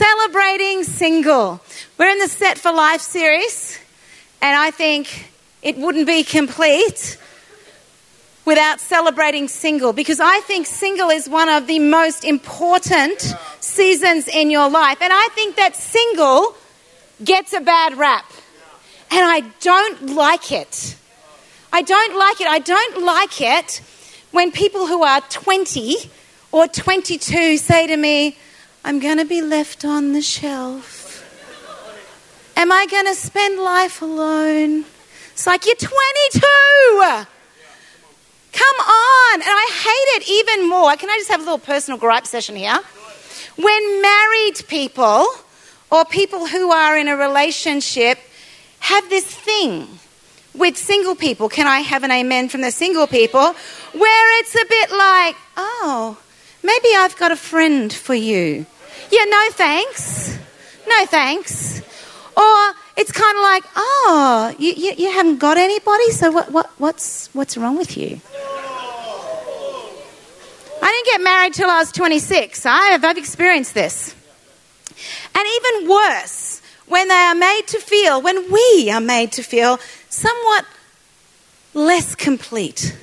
Celebrating single. We're in the Set for Life series, and I think it wouldn't be complete without celebrating single because I think single is one of the most important seasons in your life. And I think that single gets a bad rap. And I don't like it. I don't like it. I don't like it when people who are 20 or 22 say to me, I'm going to be left on the shelf. Am I going to spend life alone? It's like, you're 22. Come on. And I hate it even more. Can I just have a little personal gripe session here? When married people or people who are in a relationship have this thing with single people, can I have an amen from the single people, where it's a bit like, oh, maybe I've got a friend for you. Yeah, no thanks. No thanks. Or it's kind of like, oh, you, you, you haven't got anybody, so what, what, what's, what's wrong with you? I didn't get married till I was 26. I have, I've experienced this. And even worse, when they are made to feel, when we are made to feel somewhat less complete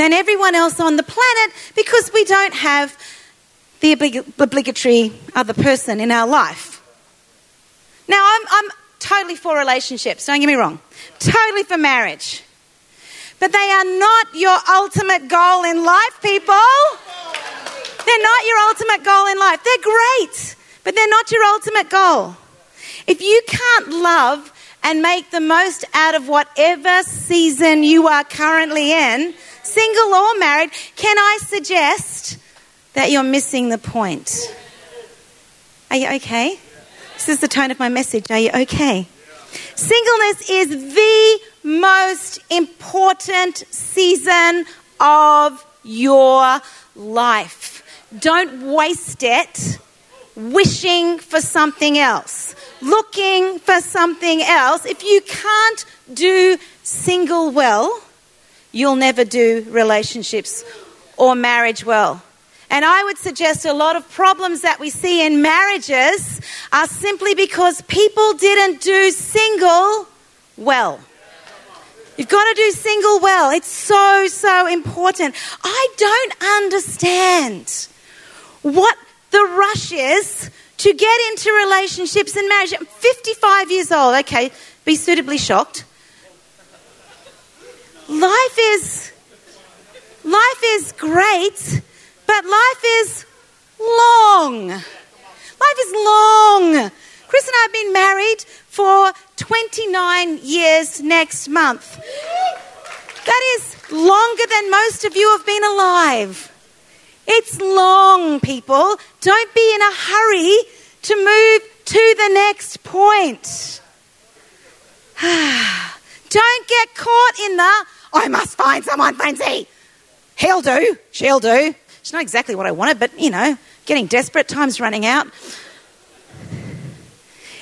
than everyone else on the planet because we don't have the obligatory other person in our life. Now, I'm, I'm totally for relationships, don't get me wrong, totally for marriage. But they are not your ultimate goal in life, people. They're not your ultimate goal in life. They're great, but they're not your ultimate goal. If you can't love and make the most out of whatever season you are currently in, single or married, can I suggest that you're missing the point? Are you okay? This is the tone of my message. Are you okay? Singleness is the most important season of your life. Don't waste it wishing for something else, looking for something else. If you can't do single well, you'll never do relationships or marriage well. And I would suggest a lot of problems that we see in marriages are simply because people didn't do single well. You've got to do single well. It's so, so important. I don't understand what the rush is to get into relationships and marriage. I'm 55 years old. Okay, be suitably shocked. Life is life is great, but life is long. Life is long. Chris and I have been married for 29 years next month. That is longer than most of you have been alive. It's long, people. Don't be in a hurry to move to the next point. Don't get caught in the I must find someone fancy. He'll do. She'll do. It's not exactly what I wanted, but you know, getting desperate, time's running out.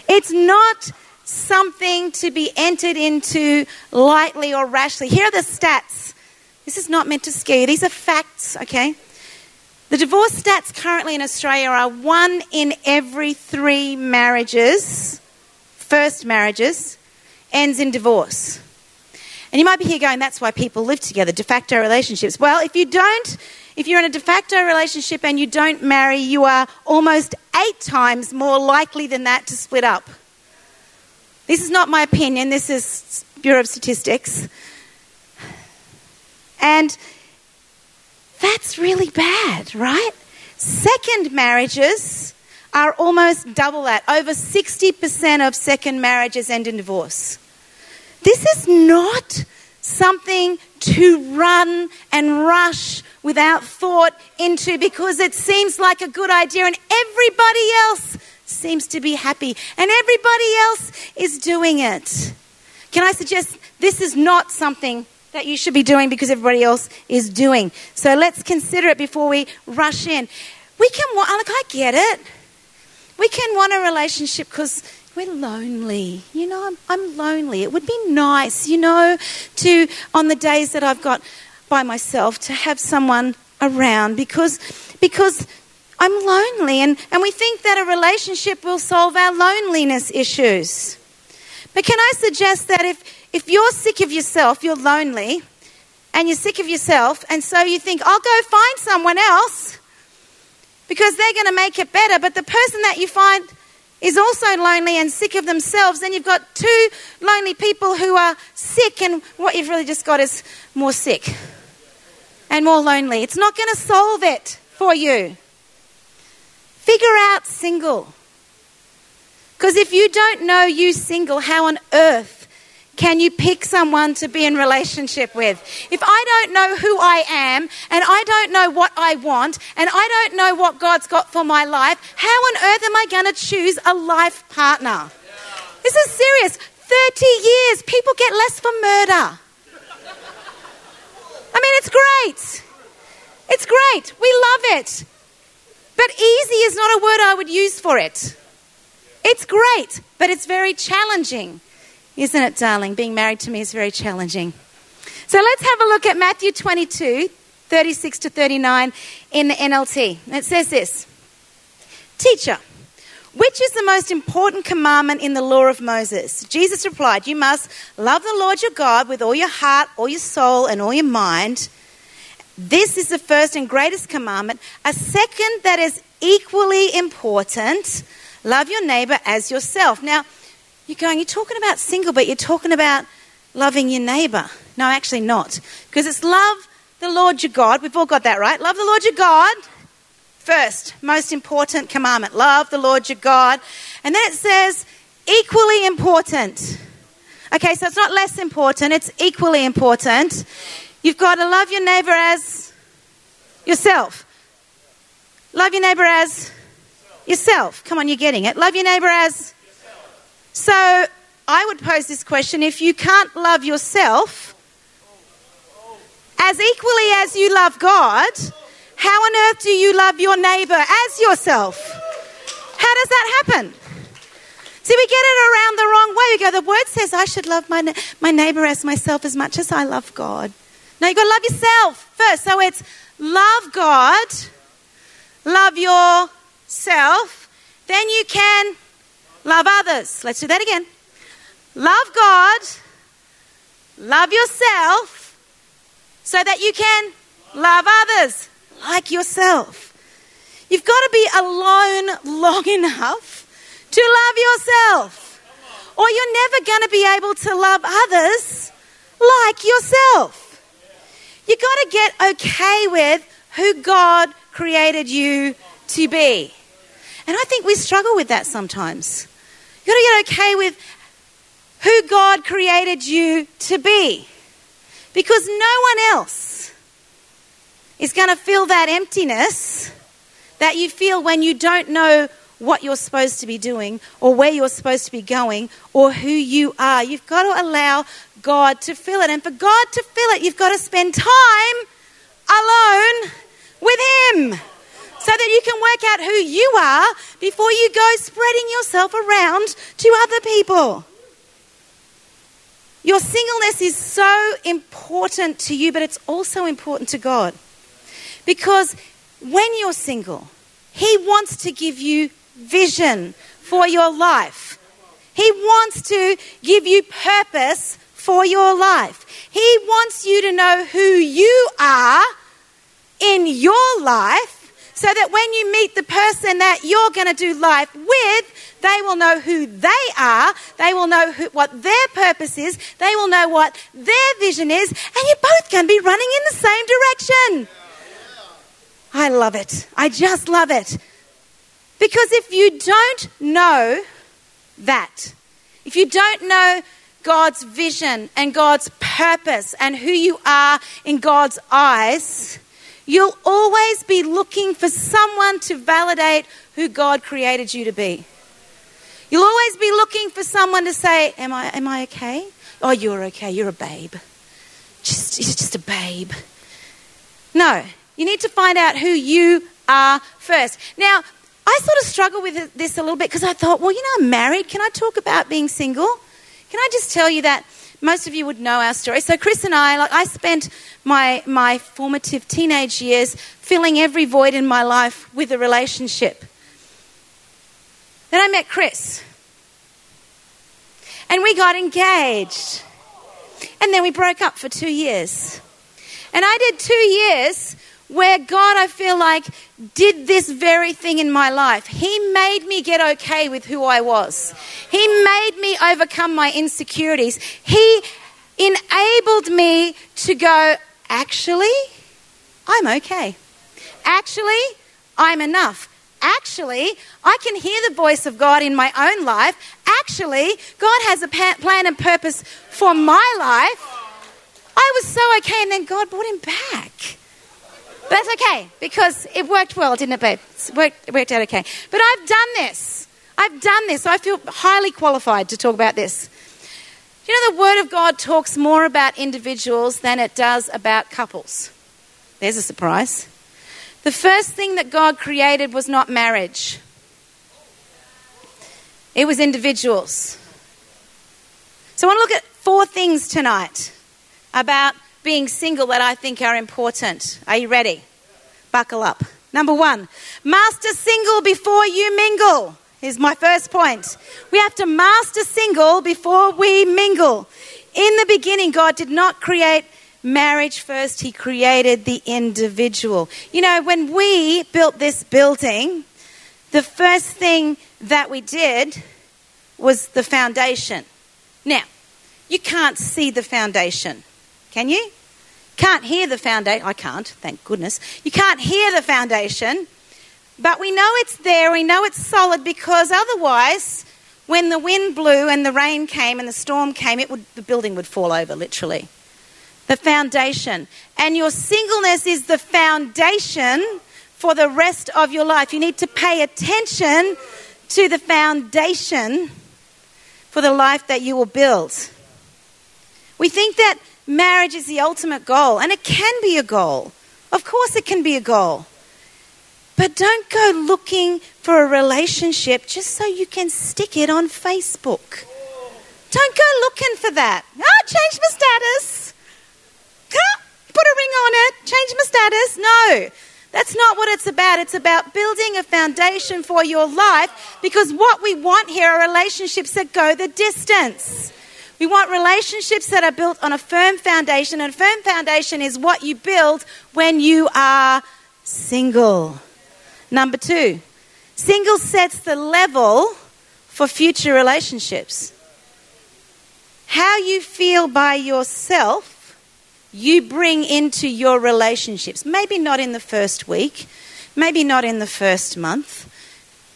It's not something to be entered into lightly or rashly. Here are the stats. This is not meant to scare you, these are facts, okay? The divorce stats currently in Australia are one in every three marriages, first marriages, ends in divorce. And you might be here going, that's why people live together, de facto relationships. Well, if you don't, if you're in a de facto relationship and you don't marry, you are almost eight times more likely than that to split up. This is not my opinion, this is Bureau of Statistics. And that's really bad, right? Second marriages are almost double that. Over 60% of second marriages end in divorce. This is not something to run and rush without thought into because it seems like a good idea and everybody else seems to be happy and everybody else is doing it. Can I suggest this is not something that you should be doing because everybody else is doing? So let's consider it before we rush in. We can want, like, I get it. We can want a relationship because we're lonely. You know, I'm, I'm lonely. It would be nice, you know, to, on the days that I've got by myself, to have someone around because, because I'm lonely. And, and we think that a relationship will solve our loneliness issues. But can I suggest that if, if you're sick of yourself, you're lonely, and you're sick of yourself, and so you think, I'll go find someone else because they're going to make it better, but the person that you find is also lonely and sick of themselves, then you've got two lonely people who are sick, and what you've really just got is more sick and more lonely. It's not going to solve it for you. Figure out single. Because if you don't know you single, how on earth can you pick someone to be in relationship with? If I don't know who I am and I don't know what I want and I don't know what God's got for my life, how on earth am I going to choose a life partner? This is serious. 30 years, people get less for murder. I mean, it's great. It's great. We love it. But easy is not a word I would use for it. It's great, but it's very challenging. Isn't it, darling? Being married to me is very challenging. So let's have a look at Matthew 22, 36 to 39 in the NLT. It says this Teacher, which is the most important commandment in the law of Moses? Jesus replied, You must love the Lord your God with all your heart, all your soul, and all your mind. This is the first and greatest commandment. A second that is equally important love your neighbor as yourself. Now, you're going, you're talking about single, but you're talking about loving your neighbor. No, actually not. Because it's love the Lord your God. We've all got that right. Love the Lord your God. First, most important commandment. Love the Lord your God. And then it says, equally important. Okay, so it's not less important, it's equally important. You've got to love your neighbor as yourself. Love your neighbor as yourself. Come on, you're getting it. Love your neighbor as. So I would pose this question if you can't love yourself as equally as you love God, how on earth do you love your neighbor as yourself? How does that happen? See, we get it around the wrong way. We go, the word says I should love my, my neighbor as myself as much as I love God. No, you've got to love yourself first. So it's love God, love yourself, then you can love others. Let's do that again. Love God, love yourself, so that you can love others like yourself. You've got to be alone long enough to love yourself, or you're never going to be able to love others like yourself. You've got to get okay with who God created you to be. And I think we struggle with that sometimes. You've got to get okay with who God created you to be. Because no one else is going to fill that emptiness that you feel when you don't know what you're supposed to be doing or where you're supposed to be going or who you are. You've got to allow God to fill it. And for God to fill it, you've got to spend time alone with Him so that you can work out who you are before you go spreading yourself around to other people. Your singleness is so important to you, but it's also important to God. Because when you're single, He wants to give you vision for your life. He wants to give you purpose for your life. He wants you to know who you are in your life so that when you meet the person that you're going to do life with, they will know who they are, they will know who, what their purpose is, they will know what their vision is, and you're both going to be running in the same direction. I love it. I just love it. Because if you don't know that, if you don't know God's vision and God's purpose and who you are in God's eyes, you'll always be looking for someone to validate who God created you to be. You'll always be looking for someone to say, Am I, am I okay? Oh, you're okay. You're a babe. Just, you're just a babe. No, you need to find out who you are first. Now, I sort of struggle with this a little bit because I thought, well, you know, I'm married. Can I talk about being single? Can I just tell you that most of you would know our story. So Chris and I, like I spent my my formative teenage years filling every void in my life with a relationship. Then I met Chris. And we got engaged. And then we broke up for 2 years. And I did 2 years where God, I feel like, did this very thing in my life. He made me get okay with who I was, He made me overcome my insecurities. He enabled me to go, actually, I'm okay. Actually, I'm enough. Actually, I can hear the voice of God in my own life. Actually, God has a plan and purpose for my life. I was so okay, and then God brought him back. But that's okay because it worked well, didn't it, babe? It worked, it worked out okay. But I've done this. I've done this. So I feel highly qualified to talk about this. You know, the Word of God talks more about individuals than it does about couples. There's a surprise. The first thing that God created was not marriage, it was individuals. So I want to look at four things tonight about being single that I think are important. Are you ready? Buckle up. Number one, master single before you mingle. Is my first point. We have to master single before we mingle. In the beginning, God did not create marriage first, He created the individual. You know, when we built this building, the first thing that we did was the foundation. Now, you can't see the foundation, can you? Can't hear the foundation. I can't, thank goodness. You can't hear the foundation, but we know it's there. We know it's solid because otherwise, when the wind blew and the rain came and the storm came, it would, the building would fall over, literally. The foundation. And your singleness is the foundation for the rest of your life. You need to pay attention to the foundation for the life that you will build. We think that marriage is the ultimate goal, and it can be a goal. Of course, it can be a goal. But don't go looking for a relationship just so you can stick it on Facebook. Don't go looking for that. Oh, change my status. Put a ring on it. Change my status. No. That's not what it's about. It's about building a foundation for your life because what we want here are relationships that go the distance. We want relationships that are built on a firm foundation, and a firm foundation is what you build when you are single. Number two, single sets the level for future relationships. How you feel by yourself, you bring into your relationships. Maybe not in the first week, maybe not in the first month,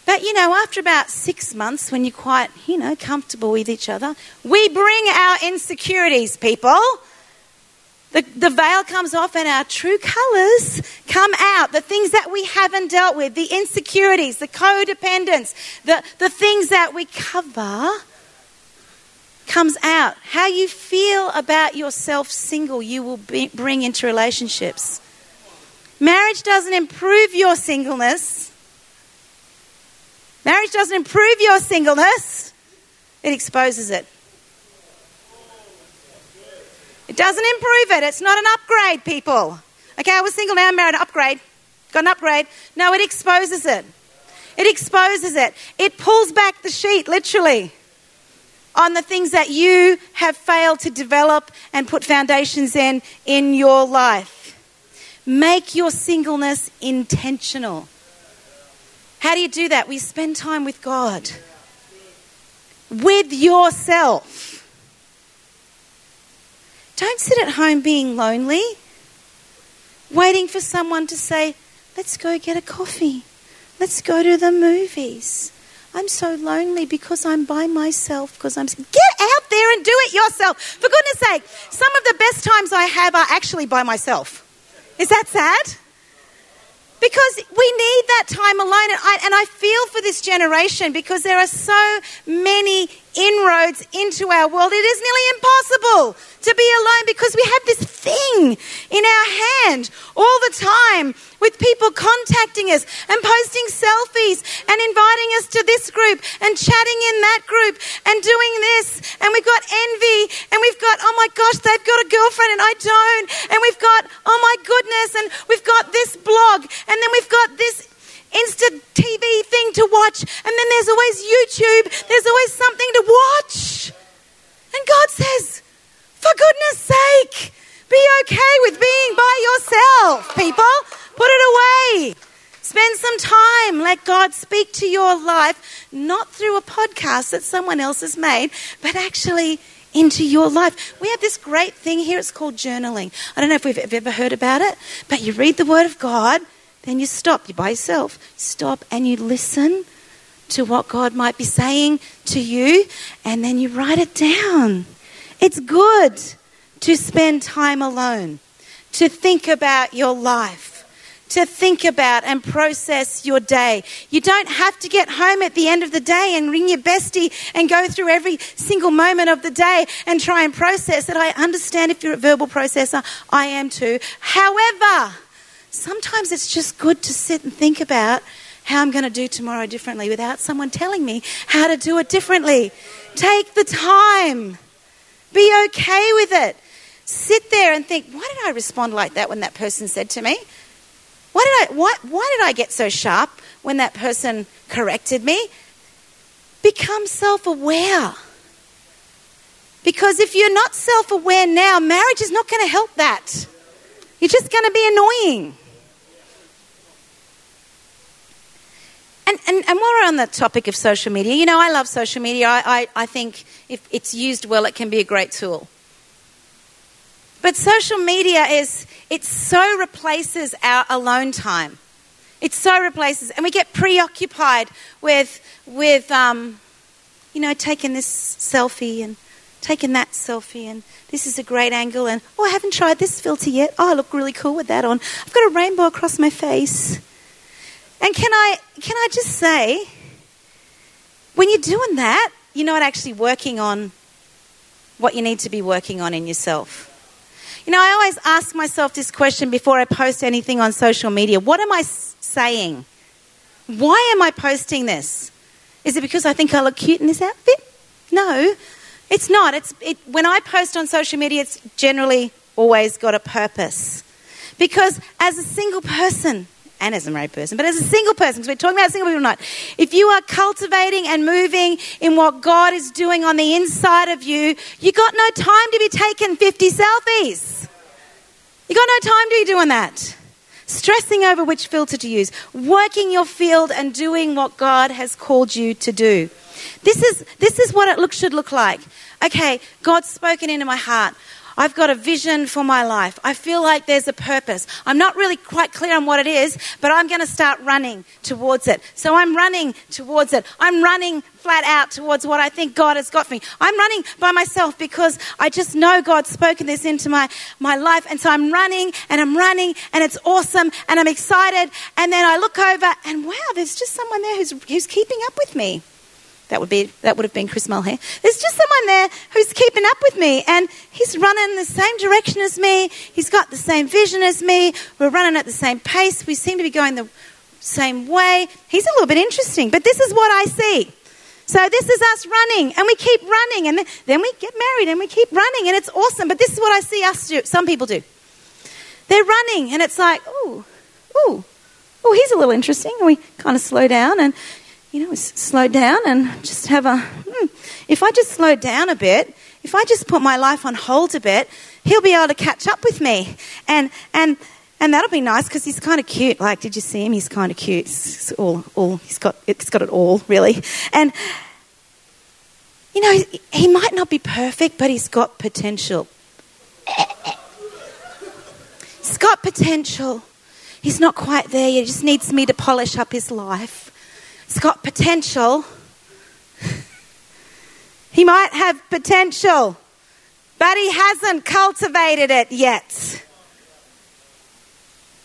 but you know, after about six months, when you're quite, you know, comfortable with each other, we bring our insecurities, people. The, the veil comes off and our true colours come out. The things that we haven't dealt with, the insecurities, the codependence, the, the things that we cover comes out. How you feel about yourself single, you will be, bring into relationships. Marriage doesn't improve your singleness, Marriage doesn't improve your singleness, it exposes it. It doesn't improve it. It's not an upgrade, people. Okay, I was single, now I'm married, upgrade. Got an upgrade. No, it exposes it. It exposes it. It pulls back the sheet, literally, on the things that you have failed to develop and put foundations in in your life. Make your singleness intentional. How do you do that? We spend time with God, with yourself. Don't sit at home being lonely, waiting for someone to say, Let's go get a coffee. Let's go to the movies. I'm so lonely because I'm by myself. Because I'm get out there and do it yourself. For goodness sake, some of the best times I have are actually by myself. Is that sad? Because we need that time alone. And I, and I feel for this generation because there are so many inroads into our world. It is nearly impossible to be alone because we have this thing in our hand all the time with people contacting us and posting selfies and inviting us to this group and chatting in that group and doing this. And we've got envy and we've got, oh my gosh, they've got a girlfriend and I don't. And we've got, oh my goodness, and we've got this blog and then we've got this Insta TV thing to watch, and then there's always YouTube, there's always something to watch. And God says, for goodness sake, be okay with being by yourself, people. Put it away. Spend some time. Let God speak to your life, not through a podcast that someone else has made, but actually into your life. We have this great thing here. It's called journaling. I don't know if we've ever heard about it, but you read the Word of God then you stop. You're by yourself. Stop and you listen to what God might be saying to you, and then you write it down. It's good to spend time alone, to think about your life, to think about and process your day. You don't have to get home at the end of the day and ring your bestie and go through every single moment of the day and try and process it. I understand if you're a verbal processor, I am too. However, sometimes it's just good to sit and think about how I'm going to do tomorrow differently without someone telling me how to do it differently. Take the time. Be okay with it. Sit there and think, why did I respond like that when that person said to me? Why did I why, why did I get so sharp when that person corrected me? Become self-aware. Because if you're not self-aware now, marriage is not going to help that. You're just going to be annoying. And, and, and while we're on the topic of social media, you know, I love social media. I, I, I think if it's used well, it can be a great tool. But social media is, it so replaces our alone time. It so replaces, and we get preoccupied with, with um, you know, taking this selfie and taking that selfie, and this is a great angle, and oh, I haven't tried this filter yet. Oh, I look really cool with that on. I've got a rainbow across my face. And can I, can I just say, when you're doing that, you're not actually working on what you need to be working on in yourself. You know, I always ask myself this question before I post anything on social media What am I saying? Why am I posting this? Is it because I think I look cute in this outfit? No, it's not. It's, it, when I post on social media, it's generally always got a purpose. Because as a single person, and as a married person, but as a single person, because we're talking about single people tonight, if you are cultivating and moving in what God is doing on the inside of you, you got no time to be taking 50 selfies. You got no time to be doing that. Stressing over which filter to use, working your field and doing what God has called you to do. This is, this is what it look, should look like. Okay, God's spoken into my heart. I've got a vision for my life. I feel like there's a purpose. I'm not really quite clear on what it is, but I'm going to start running towards it. So I'm running towards it. I'm running flat out towards what I think God has got for me. I'm running by myself because I just know God's spoken this into my, my life. And so I'm running and I'm running and it's awesome and I'm excited. And then I look over and wow, there's just someone there who's, who's keeping up with me. That would be that would have been Chris Mulhay. There's just someone there who's keeping up with me, and he's running the same direction as me. He's got the same vision as me. We're running at the same pace. We seem to be going the same way. He's a little bit interesting, but this is what I see. So this is us running, and we keep running, and then we get married, and we keep running, and it's awesome. But this is what I see us do. Some people do. They're running, and it's like, ooh, ooh, oh, he's a little interesting. And we kind of slow down, and you know, slow down and just have a. Hmm, if I just slow down a bit, if I just put my life on hold a bit, he'll be able to catch up with me, and and and that'll be nice because he's kind of cute. Like, did you see him? He's kind of cute. It's all, all he's got. It's got it all, really. And you know, he might not be perfect, but he's got potential. He's got potential. He's not quite there yet. He just needs me to polish up his life. It's got potential. he might have potential, but he hasn't cultivated it yet.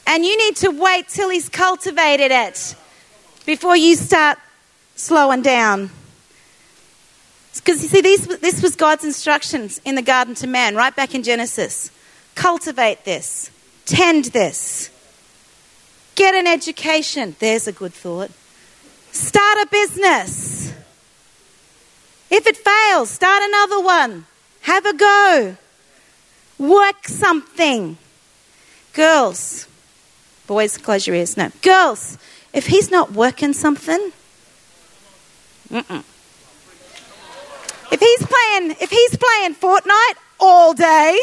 And you need to wait till he's cultivated it before you start slowing down. Because you see, these, this was God's instructions in the garden to man, right back in Genesis. Cultivate this, tend this, get an education. There's a good thought. Start a business. If it fails, start another one. Have a go. Work something. Girls, boys, close your ears. No. Girls, if he's not working something, mm-mm. If he's playing, if he's playing Fortnite all day,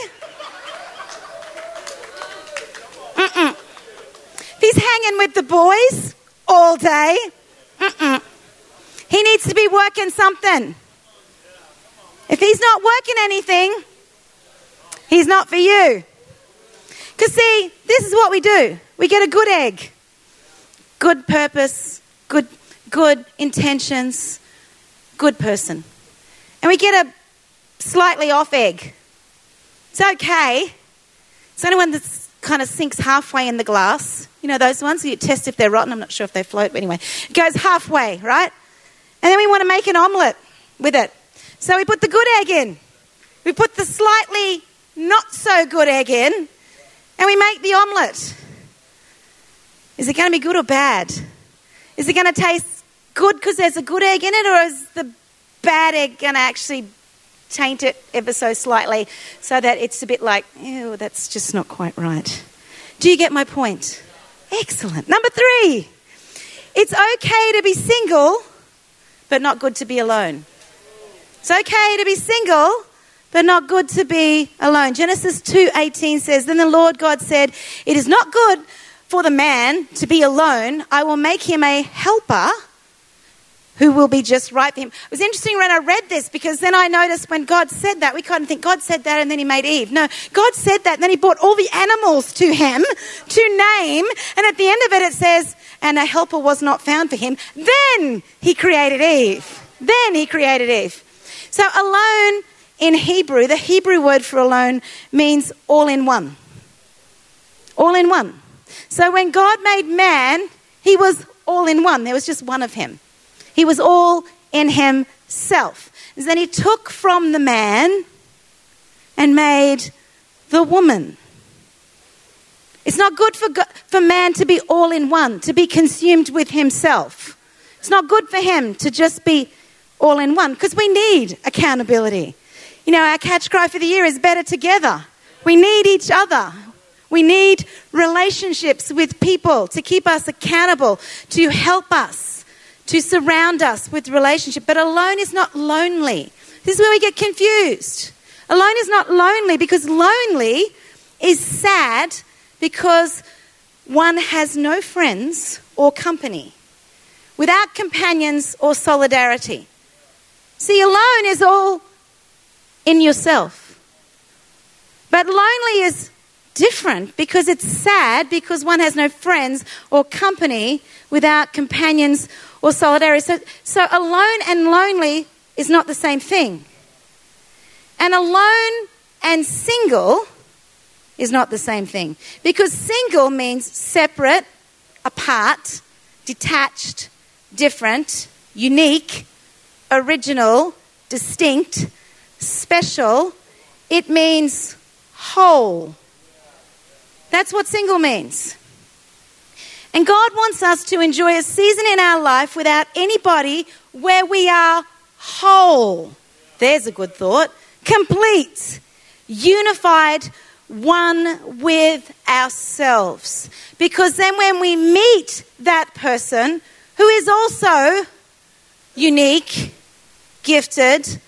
mm-mm. if he's hanging with the boys all day, mm-mm. he needs to be working something. If he's not working anything, he's not for you. Because, see, this is what we do we get a good egg, good purpose, good, good intentions, good person. And we get a slightly off egg. It's okay. It's only when that kind of sinks halfway in the glass. You know those ones? You test if they're rotten. I'm not sure if they float, but anyway. It goes halfway, right? And then we want to make an omelette with it. So we put the good egg in. We put the slightly not so good egg in. And we make the omelette. Is it going to be good or bad? Is it going to taste good because there's a good egg in it, or is the bad egg going to actually taint it ever so slightly so that it's a bit like, ew, that's just not quite right? Do you get my point? Excellent. Number three, it's okay to be single, but not good to be alone. It's okay to be single, but not good to be alone. Genesis 2:18 says, "Then the Lord God said, it is not good for the man to be alone. I will make him a helper who will be just right for him. It was interesting when I read this because then I noticed when God said that, we kind of think God said that and then he made Eve. No, God said that and then he brought all the animals to him to name. And at the end of it, it says, and a helper was not found for him. Then he created Eve. Then he created Eve. So, alone in Hebrew, the Hebrew word for alone means all in one. All in one. So, when God made man, he was all in one. There was just one of him. He was all in himself. And then he took from the man and made the woman. It's not good for, for man to be all in one, to be consumed with himself. It's not good for him to just be all in one because we need accountability. You know, our catch cry for the year is better together. We need each other. We need relationships with people to keep us accountable, to help us, to surround us with relationship. But alone is not lonely. This is where we get confused. Alone is not lonely because lonely is sad because one has no friends or company, without companions or solidarity. See, alone is all in yourself. But lonely is different because it's sad because one has no friends or company without companions or solidarity. So, so alone and lonely is not the same thing. And alone and single is not the same thing. Because single means separate, apart, detached, different, unique, original, distinct, special. It means whole. That's what single means. And God wants us to enjoy a season in our life without anybody where we are whole. There's a good thought. Complete, unified, one with ourselves. Because then when we meet that person who is also unique, gifted,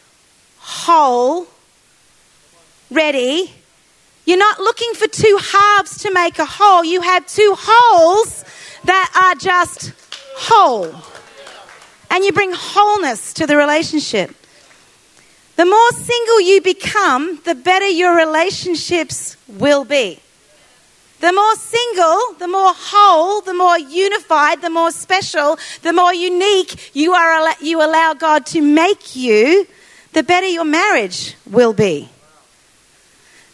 whole, ready, you're not looking for two halves to make a whole. You have two wholes that are just whole. And you bring wholeness to the relationship. The more single you become, the better your relationships will be. The more single, the more whole, the more unified, the more special, the more unique you, are, you allow God to make you, the better your marriage will be.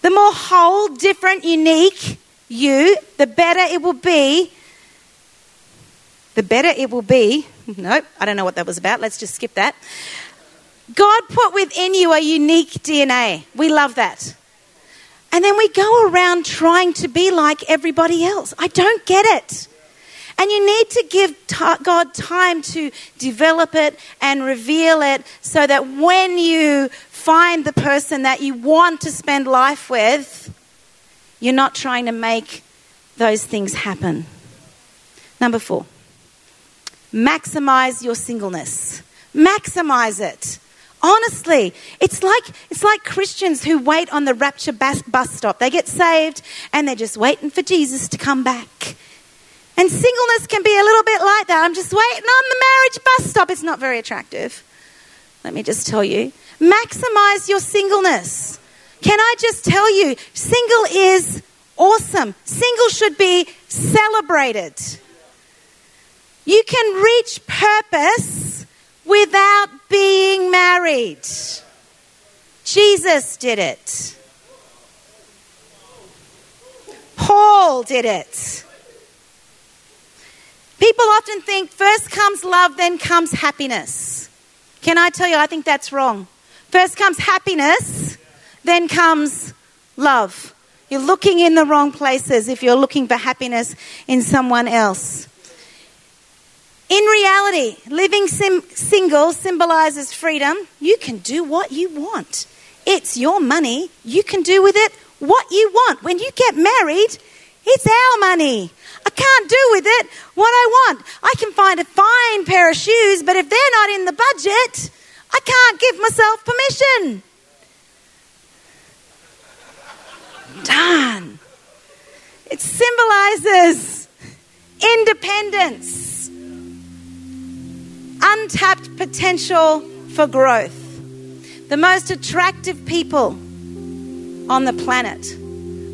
The more whole, different, unique you, the better it will be. The better it will be. Nope, I don't know what that was about. Let's just skip that. God put within you a unique DNA. We love that. And then we go around trying to be like everybody else. I don't get it. And you need to give God time to develop it and reveal it so that when you find the person that you want to spend life with, you're not trying to make those things happen. Number four, maximize your singleness. Maximize it. Honestly, it's like, it's like Christians who wait on the rapture bus, bus stop. They get saved and they're just waiting for Jesus to come back. And singleness can be a little bit like that. I'm just waiting on the marriage bus stop. It's not very attractive. Let me just tell you. Maximize your singleness. Can I just tell you, single is awesome. Single should be celebrated. You can reach purpose without being married. Jesus did it. Paul did it. People often think first comes love, then comes happiness. Can I tell you, I think that's wrong. First comes happiness, then comes love. You're looking in the wrong places if you're looking for happiness in someone else. In reality, living sim- single symbolizes freedom. You can do what you want. It's your money. You can do with it what you want. When you get married, it's our money. I can't do with it what I want. I can find a fine pair of shoes, but if they're not in the budget, I can't give myself permission. Done. It symbolizes independence untapped potential for growth. The most attractive people on the planet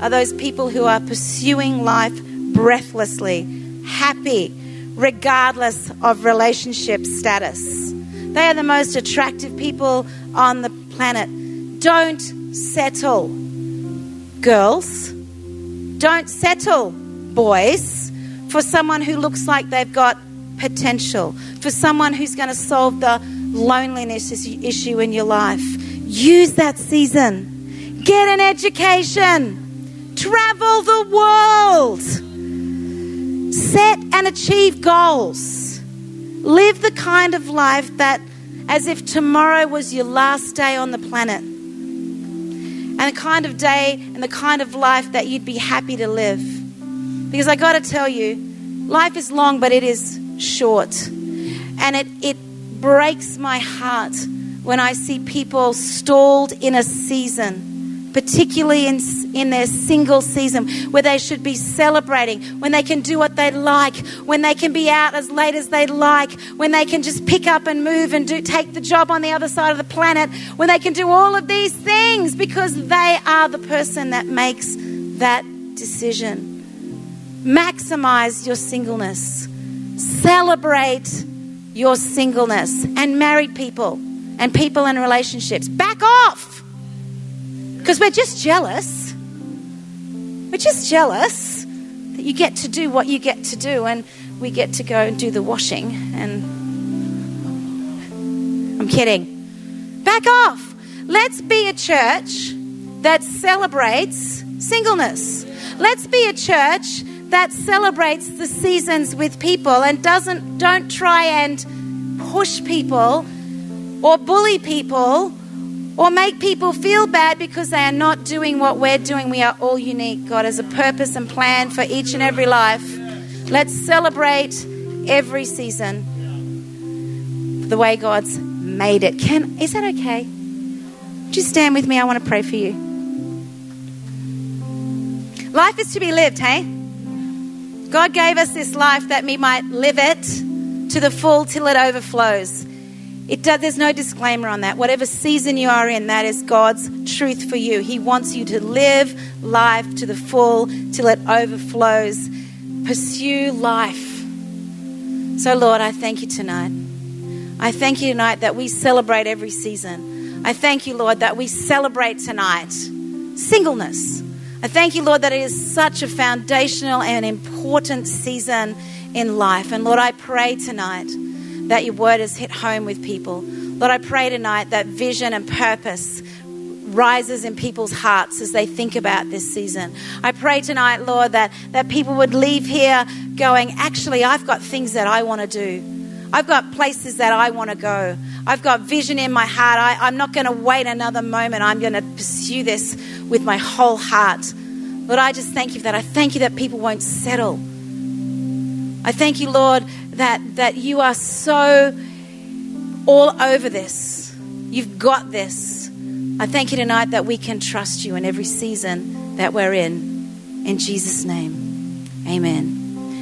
are those people who are pursuing life breathlessly, happy, regardless of relationship status. They are the most attractive people on the planet. Don't settle, girls. Don't settle, boys, for someone who looks like they've got potential, for someone who's going to solve the loneliness issue in your life. Use that season. Get an education. Travel the world. Set and achieve goals. Live the kind of life that, as if tomorrow was your last day on the planet. And the kind of day and the kind of life that you'd be happy to live. Because I got to tell you, life is long, but it is short. And it, it breaks my heart when I see people stalled in a season, particularly in, in their single season, where they should be celebrating, when they can do what they like, when they can be out as late as they like, when they can just pick up and move and do, take the job on the other side of the planet, when they can do all of these things because they are the person that makes that decision. Maximize your singleness. Celebrate your singleness and married people and people in relationships. Back off! Because we're just jealous. We're just jealous that you get to do what you get to do and we get to go and do the washing. And I'm kidding. Back off. Let's be a church that celebrates singleness. Let's be a church that celebrates the seasons with people and doesn't don't try and push people or bully people or make people feel bad because they are not doing what we're doing. We are all unique. God has a purpose and plan for each and every life. Let's celebrate every season the way God's made it. Can is that okay? You stand with me? I want to pray for you. Life is to be lived, hey? God gave us this life that we might live it to the full till it overflows. It does, there's no disclaimer on that. Whatever season you are in, that is God's truth for you. He wants you to live life to the full till it overflows. Pursue life. So, Lord, I thank you tonight. I thank you tonight that we celebrate every season. I thank you, Lord, that we celebrate tonight singleness. I thank you, Lord, that it is such a foundational and important season in life. And Lord, I pray tonight that your word has hit home with people. Lord, I pray tonight that vision and purpose rises in people's hearts as they think about this season. I pray tonight, Lord, that, that people would leave here going, actually, I've got things that I want to do. I've got places that I want to go. I've got vision in my heart. I, I'm not going to wait another moment. I'm going to pursue this with my whole heart. Lord, I just thank you for that. I thank you that people won't settle. I thank you, Lord, that, that you are so all over this. You've got this. I thank you tonight that we can trust you in every season that we're in. In Jesus' name, amen.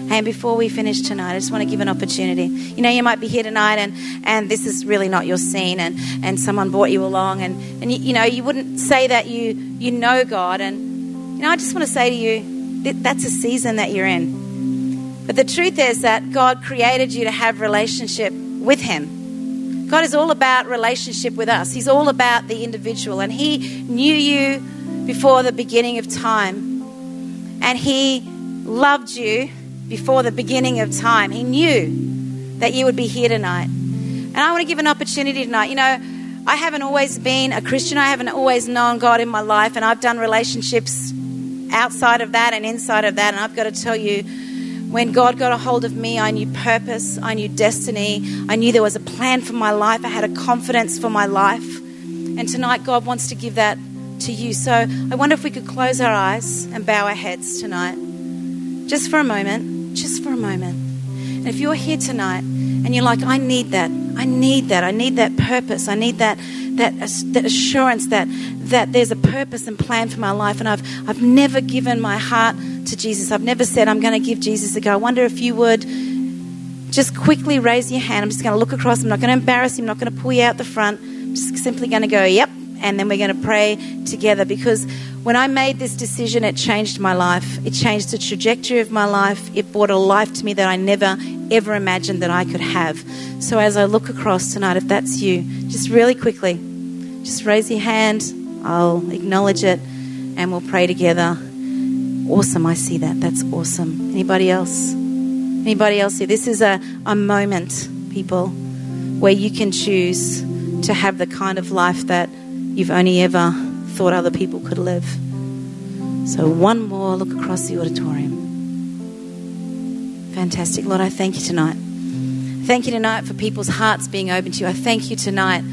And before we finish tonight, I just want to give an opportunity. You know, you might be here tonight and, and this is really not your scene and, and someone brought you along and, and you, you know, you wouldn't say that you, you know God. And, you know, I just want to say to you, that that's a season that you're in. But the truth is that God created you to have relationship with Him. God is all about relationship with us. He's all about the individual. And He knew you before the beginning of time. And He loved you before the beginning of time. He knew that you would be here tonight. And I want to give an opportunity tonight. You know, I haven't always been a Christian, I haven't always known God in my life, and I've done relationships outside of that and inside of that. And I've got to tell you, when God got a hold of me, I knew purpose, I knew destiny, I knew there was a plan for my life, I had a confidence for my life. And tonight, God wants to give that to you. So I wonder if we could close our eyes and bow our heads tonight, just for a moment, just for a moment. And if you're here tonight and you're like, I need that, I need that, I need that purpose, I need that that, that assurance that that there's a purpose and plan for my life, and I've I've never given my heart to Jesus. I've never said I'm going to give Jesus a go. I wonder if you would just quickly raise your hand. I'm just going to look across. I'm not going to embarrass you. I'm not going to pull you out the front. I'm just simply going to go, yep, and then we're going to pray together because when I made this decision, it changed my life. It changed the trajectory of my life. It brought a life to me that I never, ever imagined that I could have. So as I look across tonight, if that's you, just really quickly, just raise your hand. I'll acknowledge it and we'll pray together. Awesome. I see that. That's awesome. Anybody else? Anybody else here? This is a, a moment, people, where you can choose to have the kind of life that you've only ever thought other people could live. So, one more look across the auditorium. Fantastic. Lord, I thank you tonight. Thank you tonight for people's hearts being open to you. I thank you tonight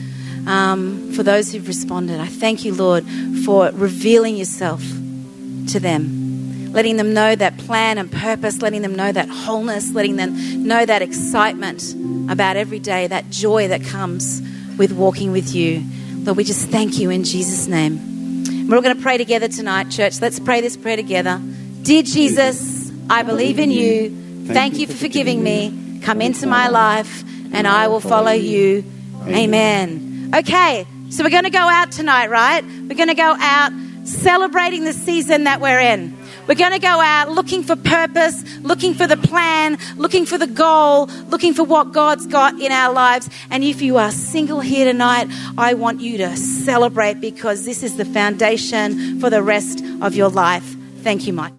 um, for those who've responded. I thank you, Lord, for revealing yourself to them, letting them know that plan and purpose, letting them know that wholeness, letting them know that excitement about every day, that joy that comes with walking with you. Lord, we just thank you in Jesus' name. We're all going to pray together tonight, church. Let's pray this prayer together. Dear Jesus, I believe in you. Thank you for forgiving me. Come into my life, and I will follow you. Amen. Okay, so we're going to go out tonight, right? We're going to go out celebrating the season that we're in. We're going to go out looking for purpose, looking for the plan, looking for the goal, looking for what God's got in our lives. And if you are single here tonight, I want you to celebrate because this is the foundation for the rest of your life. Thank you, Mike.